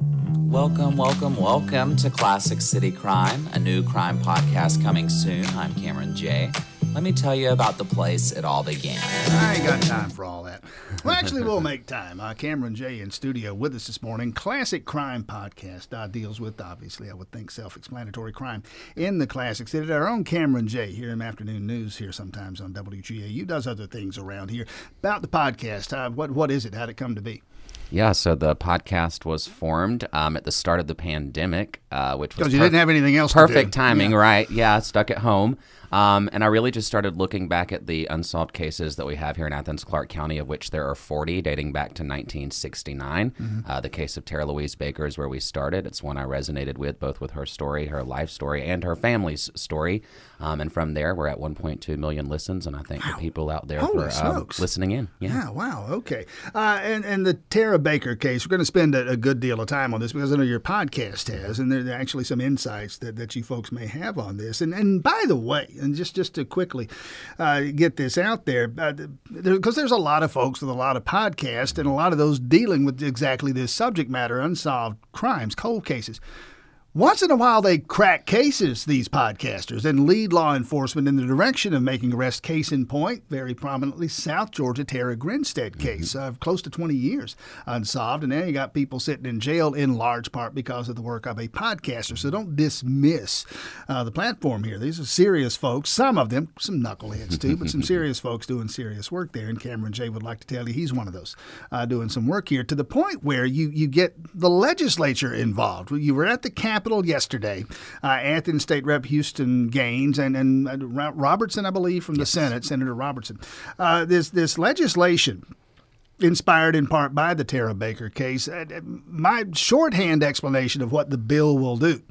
Welcome, welcome, welcome to Classic City Crime, a new crime podcast coming soon. I'm Cameron J. Let me tell you about the place it all began. I ain't got time for all that. Well, actually, we'll make time. Uh, Cameron J. in studio with us this morning. Classic Crime Podcast uh, deals with, obviously, I would think, self explanatory crime in the classic city. Our own Cameron J. here in afternoon news here sometimes on WGAU does other things around here. About the podcast, uh, what what is it? How'd it come to be? Yeah, so the podcast was formed um, at the start of the pandemic, uh, which was Because you didn't have anything else perfect timing, Yeah. right? Yeah, stuck at home. Um, and I really just started looking back at the unsolved cases that we have here in Athens, Clarke County, of which there are 40 dating back to 1969. Mm-hmm. Uh, the case of Tara Louise Baker is where we started. It's one I resonated with, both with her story, her life story, and her family's story. Um, and from there, we're at 1.2 million listens, and I thank the people out there Holy for um, listening in. Yeah. Yeah, wow, okay. Uh, and, and the Tara Baker case, we're going to spend a, a good deal of time on this because I know your podcast has, and there are actually some insights that, that you folks may have on this. And and by the way, and just, just to quickly uh, get this out there, because there, 'cause there's a lot of folks with a lot of podcasts, and a lot of those dealing with exactly this subject matter unsolved crimes, cold cases. Once in a while, they crack cases, these podcasters, and lead law enforcement in the direction of making arrest. Case in point, very prominently, South Georgia Tara Grinstead case, uh, close to 20 years unsolved. And now you got people sitting in jail in large part because of the work of a podcaster. So don't dismiss uh, the platform here. These are serious folks, some of them, some knuckleheads too, but some serious folks doing serious work there. And Cameron J would like to tell you he's one of those uh, doing some work here to the point where you, you get the legislature involved. You were at the Capitol yesterday. Uh, Athens State Rep Houston Gaines and, and uh, Robertson, I believe, from the Senate, Senator Robertson. Uh, this, this legislation inspired in part by the Tara Baker case. Uh, My shorthand explanation of what the bill will do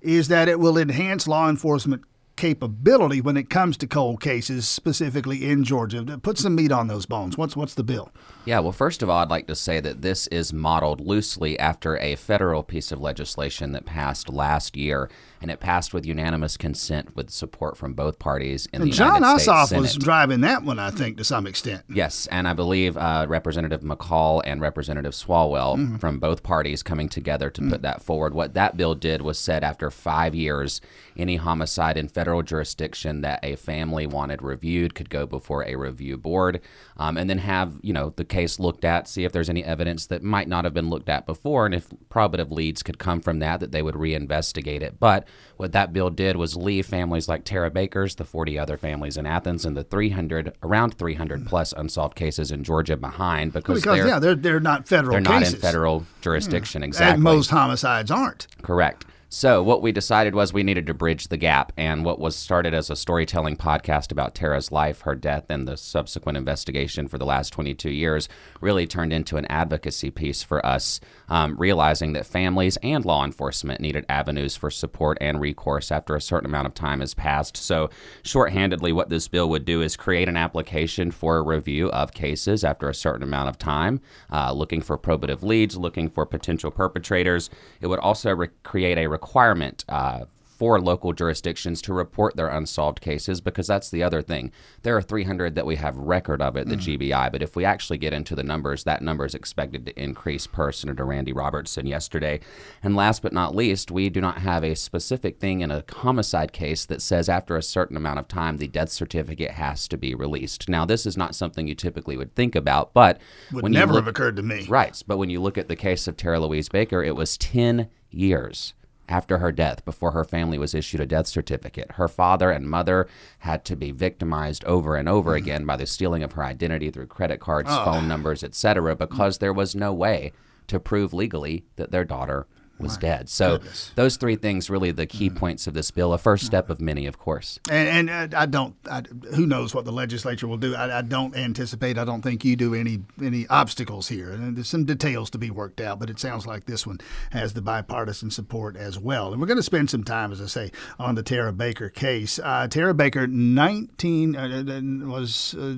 is that it will enhance law enforcement capability when it comes to cold cases, specifically in Georgia. Put some meat on those bones. What's what's the bill? Yeah, well, first of all, I'd like to say that this is modeled loosely after a federal piece of legislation that passed last year, and it passed with unanimous consent with support from both parties in And the John United States Ossoff was Senate. driving that one, I think, to some extent. Yes, and I believe uh, Representative McCaul and Representative Swalwell Mm-hmm. from both parties coming together to put that forward. What that bill did was said after five years, any homicide in federal jurisdiction that a family wanted reviewed could go before a review board, um, and then have you know the case looked at, see if there's any evidence that might not have been looked at before, and if probative leads could come from that, that they would reinvestigate it. But what that bill did was leave families like Tara Baker's, the 40 other families in Athens, and the 300 around 300 hmm. plus unsolved cases in Georgia behind because, Because they're yeah, they're they're not federal they're not in federal hmm. jurisdiction exactly. And most homicides aren't. Correct. So what we decided was we needed to bridge the gap, and what was started as a storytelling podcast about Tara's life, her death, and the subsequent investigation for the last 22 years really turned into an advocacy piece for us, um, realizing that families and law enforcement needed avenues for support and recourse after a certain amount of time has passed. So, shorthandedly, what this bill would do is create an application for a review of cases after a certain amount of time, uh, looking for probative leads, looking for potential perpetrators. It would also re- create a requirement. Uh, for local jurisdictions to report their unsolved cases because that's the other thing. There are 300 that we have record of at the GBI, but if we actually get into the numbers, that number is expected to increase per Senator Randy Robertson yesterday. And last but not least, we do not have a specific thing in a homicide case that says after a certain amount of time the death certificate has to be released. Now, this is not something you typically would think about, but Would when you never look- have occurred to me. Right. But when you look at the case of Tara Louise Baker, it was 10 years after her death before her family was issued a death certificate. Her father and mother had to be victimized over and over mm-hmm. again by the stealing of her identity through credit cards, ah. phone numbers, etc., because there was no way to prove legally that their daughter was dead. So goodness. those three things really the key Mm. points of this bill. A first step of many, of course. And, and uh, I don't. I, who knows what the legislature will do? I, I don't anticipate. I don't think you do any any obstacles here. And there's some details to be worked out, but it sounds like this one has the bipartisan support as well. And we're going to spend some time, as I say, on the Tara Baker case. Uh, Tara Baker, 19 uh, was uh,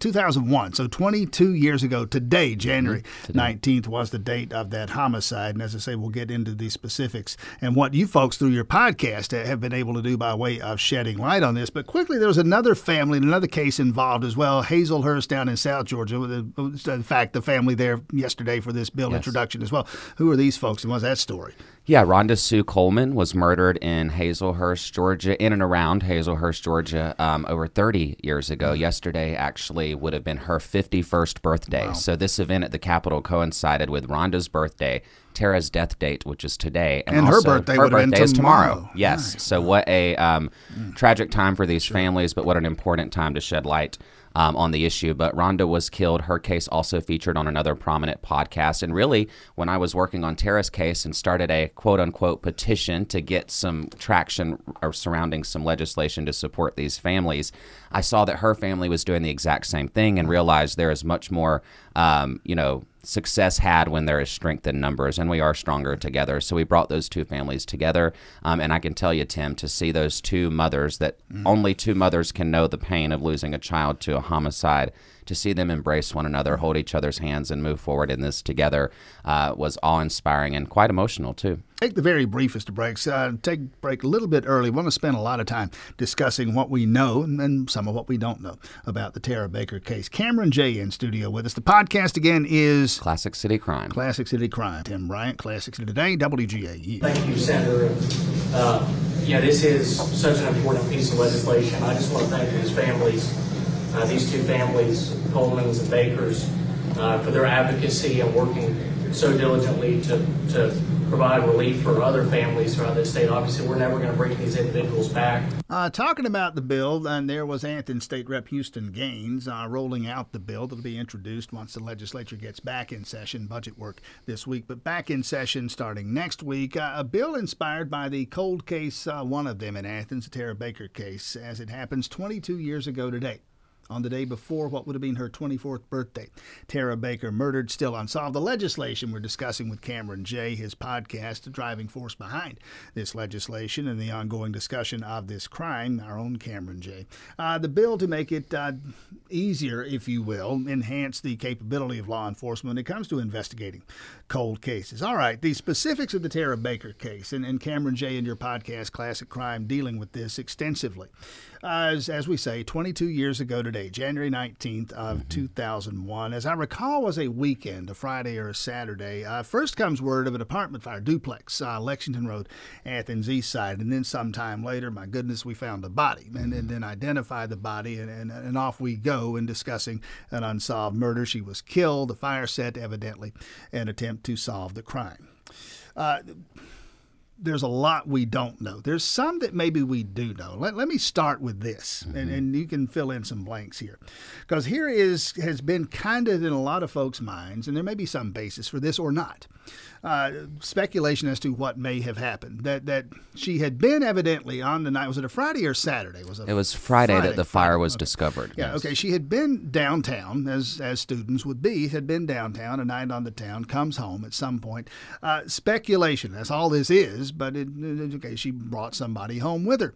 2001, so 22 years ago today, January 19th was the date of that homicide. And as I say, we'll get into the specifics and what you folks through your podcast have been able to do by way of shedding light on this. But quickly, there was another family, another case involved as well. Hazlehurst down in South Georgia. In fact, the family there yesterday for this bill Yes. introduction as well. Who are these folks and what's that story? Yeah, Rhonda Sue Coleman was murdered in Hazlehurst, Georgia, in and around Hazlehurst, Georgia, um, over 30 years ago. Mm-hmm. Yesterday actually would have been her 51st birthday. So this event at the Capitol coincided with Rhonda's birthday, Tara's death date, which is today, And her also birthday her would have been birthday is tomorrow. tomorrow. Yes. So what a um, tragic time for these families, but what an important time to shed light um, on the issue. But Rhonda was killed. Her case also featured on another prominent podcast. And really, when I was working on Tara's case and started a quote unquote petition to get some traction or surrounding some legislation to support these families, I saw that her family was doing the exact same thing and realized there is much more, um, you know, success had when there is strength in numbers, and we are stronger together. So we brought those two families together, um, and I can tell you, Tim, to see those two mothers that only two mothers can know the pain of losing a child to a homicide. To see them embrace one another, hold each other's hands, and move forward in this together uh, was awe inspiring and quite emotional, too. Take the very briefest of breaks. Uh, take a break a little bit early. We want to spend a lot of time discussing what we know and, and some of what we don't know about the Tara Baker case. Cameron J in studio with us. The podcast again is Classic City Crime. Classic City Crime. Tim Bryant, Classic City Today, WGAU. Thank you, Senator. Uh, Yeah, this is such an important piece of legislation. I just want to thank these families, these two families, Colemans and Bakers, uh, for their advocacy and working so diligently to, to provide relief for other families throughout the state. Obviously, we're never going to bring these individuals back. Uh, talking about the bill, and there was Athens State Rep Houston Gaines uh, rolling out the bill that'll be introduced once the legislature gets back in session. Budget work this week, but back in session starting next week. Uh, a bill inspired by the cold case, uh, one of them in Athens, the Tara Baker case, as it happens 22 years ago today. On the day before what would have been her 24th birthday, Tara Baker murdered, still unsolved. The legislation we're discussing with Cameron J, his podcast, the driving force behind this legislation and the ongoing discussion of this crime, our own Cameron J. Uh, the bill to make it uh, easier, if you will, enhance the capability of law enforcement when it comes to investigating cold cases. All right, the specifics of the Tara Baker case, and, and Cameron J in your podcast, Classic Crime, dealing with this extensively. Uh, as, as we say, 22 years ago today, January 19th of 2001, as I recall, was a weekend, a Friday or a Saturday. Uh, first comes word of an apartment fire, duplex, uh, Lexington Road, Athens East Side, and then sometime later, my goodness, we found a body, and, and then identified the body, and, and, and off we go in discussing an unsolved murder. She was killed. The fire set, evidently, an attempt to solve the crime. There's a lot we don't know. There's some that maybe we do know. Let, let me start with this, and, and you can fill in some blanks here. Because here is has been kind of in a lot of folks' minds, and there may be some basis for this or not. Uh, speculation as to what may have happened. That that she had been evidently on the night. Was it a Friday or Saturday? Was It It was Friday, that the fire Friday, was okay. discovered. Yeah, yes. okay. She had been downtown, as as students would be, had been downtown, a night on the town, comes home at some point. Uh, speculation, that's all this is, but it, okay, she brought somebody home with her.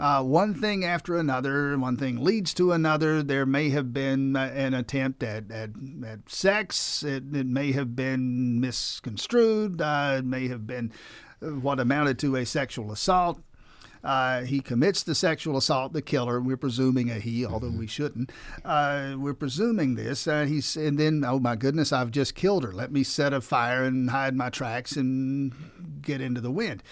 Uh, one thing after another, one thing leads to another. There may have been uh, an attempt at, at, at sex. It, it may have been misconstrued. Uh, it may have been uh, what amounted to a sexual assault. Uh, he commits the sexual assault, the killer. We're presuming a he, although we shouldn't. Uh, we're presuming this. Uh, he's and then, oh my goodness, I've just killed her. Let me set a fire and hide my tracks and get into the wind.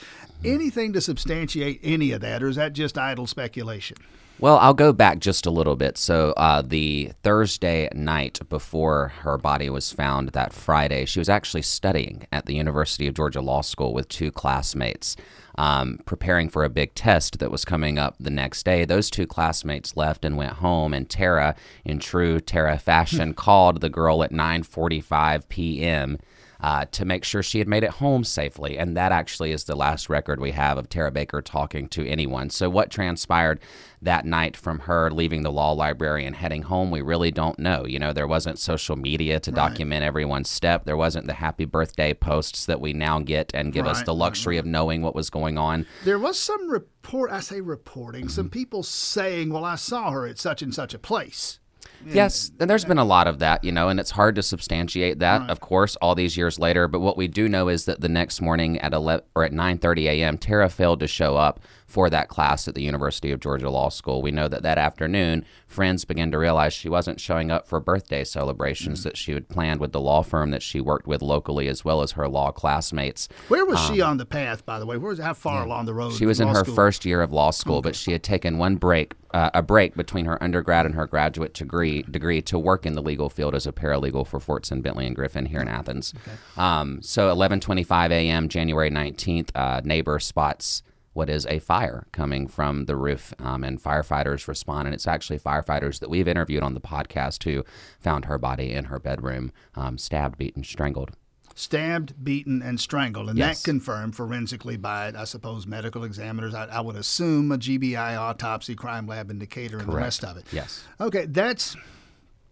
Anything to substantiate any of that, or is that just idle speculation? Well, I'll go back just a little bit. So, uh, the Thursday night before her body was found, that Friday, she was actually studying at the University of Georgia Law School with two classmates, um, preparing for a big test that was coming up the next day. Those two classmates left and went home, and Tara, in true Tara fashion, called the girl at 9:45 p.m. uh, to make sure she had made it home safely. And that actually is the last record we have of Tara Baker talking to anyone. So, what transpired that night from her leaving the law library and heading home, we really don't know. You know, there wasn't social media to right. document everyone's step, there wasn't the happy birthday posts that we now get and give right. us the luxury of knowing what was going on. There was some report, I say reporting, mm-hmm. some people saying, well, I saw her at such and such a place. Yes, and there's been a lot of that, you know, and it's hard to substantiate that, right. of course, all these years later. But what we do know is that the next morning at 11 or at 9:30 a.m., Tara failed to show up for that class at the University of Georgia Law School. We know that that afternoon, friends began to realize she wasn't showing up for birthday celebrations mm-hmm. that she had planned with the law firm that she worked with locally, as well as her law classmates. Where was um, she on the path, by the way? Where was how far yeah. along the road? She was in her school? first year of law school, okay. but she had taken one break, uh, a break between her undergrad and her graduate degree degree to work in the legal field as a paralegal for Fortson Bentley and Griffin here in Athens. Okay. Um, so 11:25 a.m. January 19th, uh, neighbor spots what is a fire coming from the roof, um, and firefighters respond. And it's actually firefighters that we've interviewed on the podcast who found her body in her bedroom, um, stabbed, beaten, strangled. Stabbed, beaten, and strangled. And yes. that confirmed forensically by, I suppose, medical examiners. I, I, would assume a GBI autopsy, crime lab indicator, and Correct. the rest of it. Yes. Okay, that's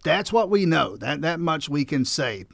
that's what we know. That that much we can say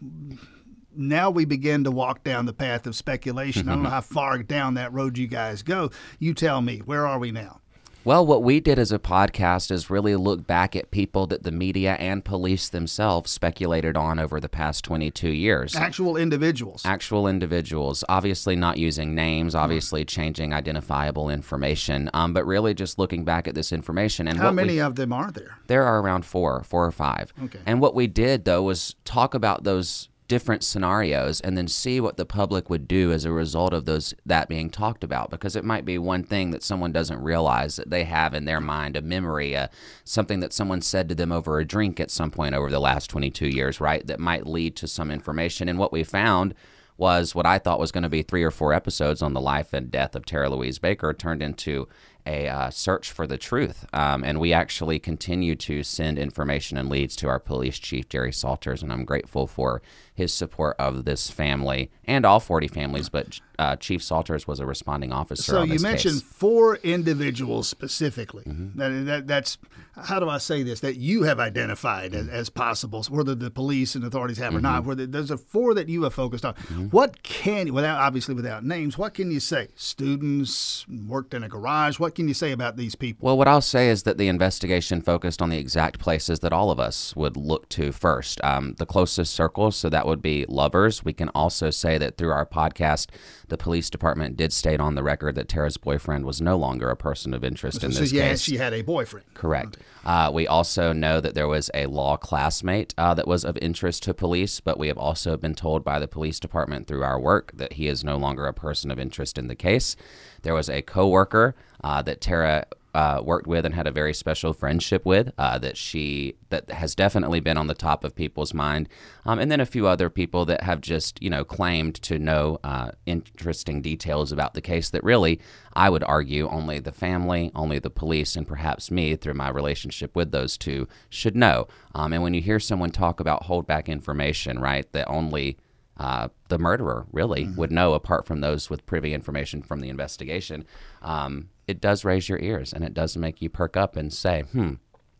now we begin to walk down the path of speculation. I don't know how far down that road you guys go. You tell me, where are we now? Well, what we did as a podcast is really look back at people that the media and police themselves speculated on over the past 22 years. Actual individuals. Actual individuals. Obviously, not using names, obviously changing identifiable information, um, but really just looking back at this information. And how many we, of them are there? There are around four, four or five. Okay. And what we did though was talk about those different scenarios and then see what the public would do as a result of those that being talked about. Because it might be one thing that someone doesn't realize that they have in their mind a memory uh, something that someone said to them over a drink at some point over the last 22 years right? That might lead to some information. And what we found was what I thought was going to be three or four episodes on the life and death of Tara Louise Baker turned into a uh, search for the truth. Um, and we actually continue to send information and leads to our police chief, Jerry Saulters, and I'm grateful for his support of this family and all 40 families, but uh, Chief Saulters was a responding officer. So you mentioned case. four individuals specifically. Mm-hmm. That, that, that's how do I say this? That you have identified mm-hmm. as, as possibles, whether the police and authorities have mm-hmm. or not. Mm-hmm. There's a four that you have focused on. Mm-hmm. What can, without obviously without names, what can you say? Students worked in a garage. What can you say about these people? Well, what I'll say is that the investigation focused on the exact places that all of us would look to first. Um, the closest circles, so that would be lovers. We can also say that through our podcast, the police department did state on the record that Tara's boyfriend was no longer a person of interest so, in this so, yeah, case. she had a boyfriend. Correct. Uh, we also know that there was a law classmate uh, that was of interest to police, but we have also been told by the police department through our work that he is no longer a person of interest in the case. There was a coworker uh, that Tara uh, worked with and had a very special friendship with uh, that she that has definitely been on the top of people's mind, um, and then a few other people that have just you know claimed to know uh, interesting details about the case that really I would argue only the family, only the police, and perhaps me through my relationship with those two should know. Um, and when you hear someone talk about hold back information, right, that only uh, the murderer really mm-hmm. would know apart from those with privy information from the investigation. Um, it does raise your ears and it does make you perk up and say, hmm,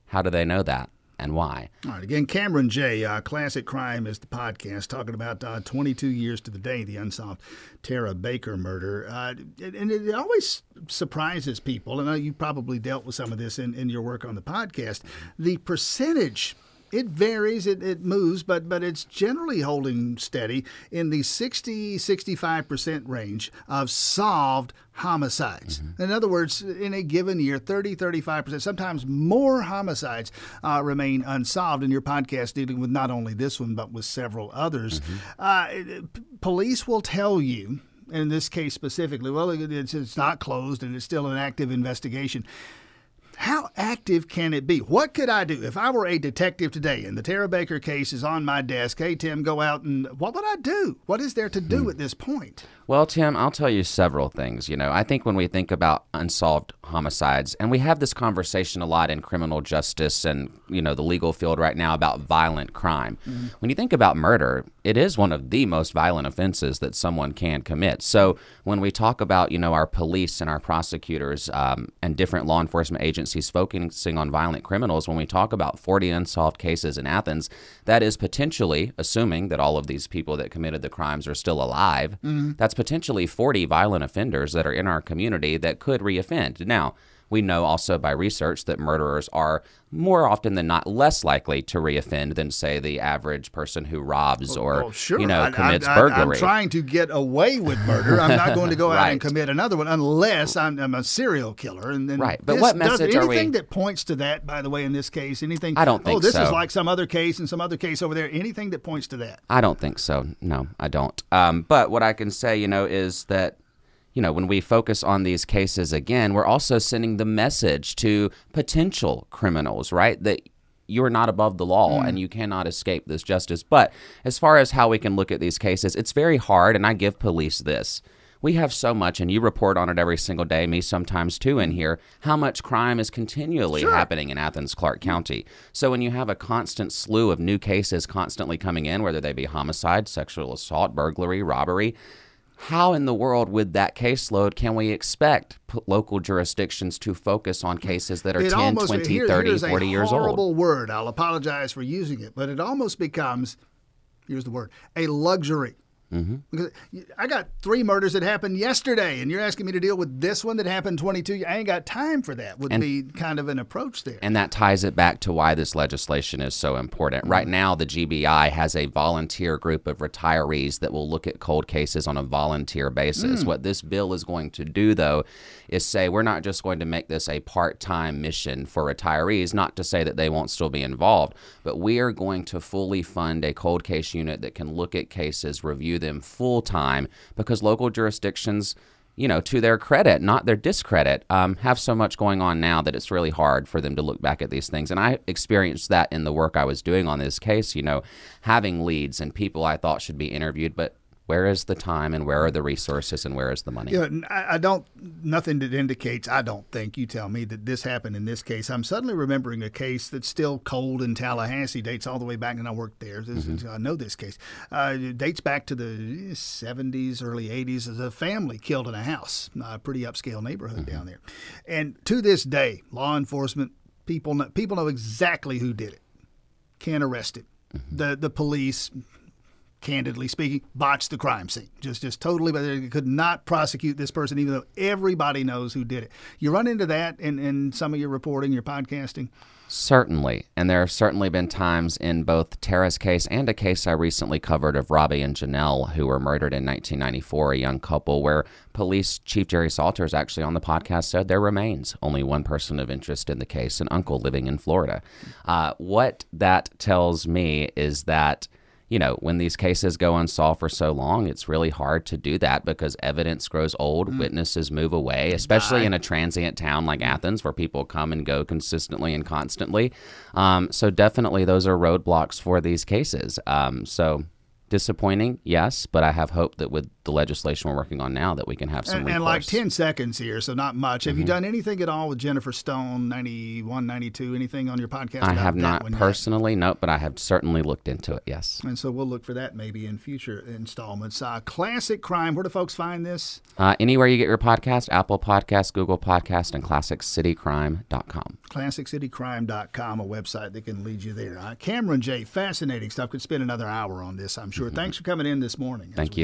how do they know that? and why. All right. Again, Cameron J. Uh, Classic Crime is the podcast talking about uh, 22 years to the day the unsolved Tara Baker murder. Uh, and it always surprises people, and you probably dealt with some of this in, in your work on the podcast, the percentage it varies, it, it moves, but but it's generally holding steady in the 60 65% range of solved homicides. Mm-hmm. In other words, in a given year, 30 35%, sometimes more homicides uh, remain unsolved. In your podcast, dealing with not only this one, but with several others, mm-hmm. uh, police will tell you. In this case specifically, well, it's, it's not closed and it's still an active investigation How active can it be? What could I do if I were a detective today and the Tara Baker case is on my desk? Hey, Tim, go out and what would I do? What is there to do Hmm. at this point? Well, Tim, I'll tell you several things. You know, I think when we think about unsolved homicides, and we have this conversation a lot in criminal justice and, you know, the legal field right now about violent crime. When you think about murder, it is one of the most violent offenses that someone can commit. So when we talk about, you know, our police and our prosecutors um, and different law enforcement agencies focusing on violent criminals, when we talk about 40 unsolved cases in Athens, that is potentially, assuming that all of these people that committed the crimes are still alive, that's potentially 40 violent offenders that are in our community that could reoffend. Now, we know also by research that murderers are more often than not less likely to reoffend than, say, the average person who robs or Well, sure. you know I- I- commits I, burglary. I'm trying to get away with murder. I'm not going to go out and commit another one unless I'm, I'm a serial killer. And then Right. But what message are we- Anything that points to that, by the way, in this case, anything? I don't Oh, think this is like some other case and some other case over there. Anything that points to that? I don't think so. No, I don't. Um, but what I can say, you know, is that, you know, when we focus on these cases again, we're also sending the message to potential criminals, right? That you're not above the law and mm. you cannot escape this justice. But as far as how we can look at these cases, it's very hard. And I give police this. We have so much, and you report on it every single day, me sometimes too in here, how much crime is continually happening in Athens, Clarke County. So when you have a constant slew of new cases constantly coming in, whether they be homicide, sexual assault, burglary, robbery, how in the world with that caseload can we expect local jurisdictions to focus on cases that are it 10, almost 20, here- 30, here's 40 a years horrible old? word. I'll apologize for using it, but it almost becomes here's the word a luxury. Mm-hmm. Because I got three murders that happened yesterday, and you're asking me to deal with this one that happened 22. I ain't got time for that. Would be kind of an approach there. And that ties it back to why this legislation is so important. Right now, the GBI has a volunteer group of retirees that will look at cold cases on a volunteer basis. What this bill is going to do, though, is say we're not just going to make this a part time mission for retirees, not to say that they won't still be involved, but we are going to fully fund a cold case unit that can look at cases, review them full time, because local jurisdictions you know, to their credit, not their discredit, um, have so much going on now that it's really hard for them to look back at these things. And I experienced that in the work I was doing on this case, you know, having leads and people I thought should be interviewed, but where is the time and where are the resources and where is the money? You know, I, don't, nothing that indicates, I don't think, you tell me that this happened in this case. I'm suddenly remembering a case that's still cold in Tallahassee, dates all the way back, and I worked there. This is- mm-hmm. I know this case. Uh, it dates back to the 70s, early 80s, as a family killed in a house, a pretty upscale neighborhood mm-hmm. down there. And to this day, law enforcement, people know, people know exactly who did it, can't arrest him. Mm-hmm. The, the police, candidly speaking, botched the crime scene. Just, just totally, but they could not prosecute this person, even though everybody knows who did it. You run into that in, in some of your reporting, your podcasting. Certainly. And there have certainly been times in both Tara's case and a case I recently covered of Robbie and Janelle, who were murdered in 1994, a young couple, where police chief Jerry Saulters actually on the podcast said there remains only one person of interest in the case, an uncle living in Florida. Uh, what that tells me is that you know, when these cases go unsolved for so long, it's really hard to do that because evidence grows old, witnesses move away, especially in a transient town like Athens where people come and go consistently and constantly. Um, so, definitely, those are roadblocks for these cases. Um, so, disappointing, yes, but I have hope that with the legislation we're working on now, that we can have some And, and like. Mm-hmm. 10 seconds here, so not much. Have you done anything at all with Jennifer Stone, 91, 92, anything on your podcast? I have not one yet? personally, nope, but I have certainly looked into it. Yes. And so we'll look for that maybe in future installments. Uh, classic crime. Where do folks find this? Uh, anywhere you get your podcast, Apple Podcast, Google Podcast, and ClassicCityCrime.com. ClassicCityCrime.com, a website that can lead you there. Uh, Cameron J. Fascinating stuff. Could spend another hour on this, I'm sure. Thanks for coming in this morning. Thank you.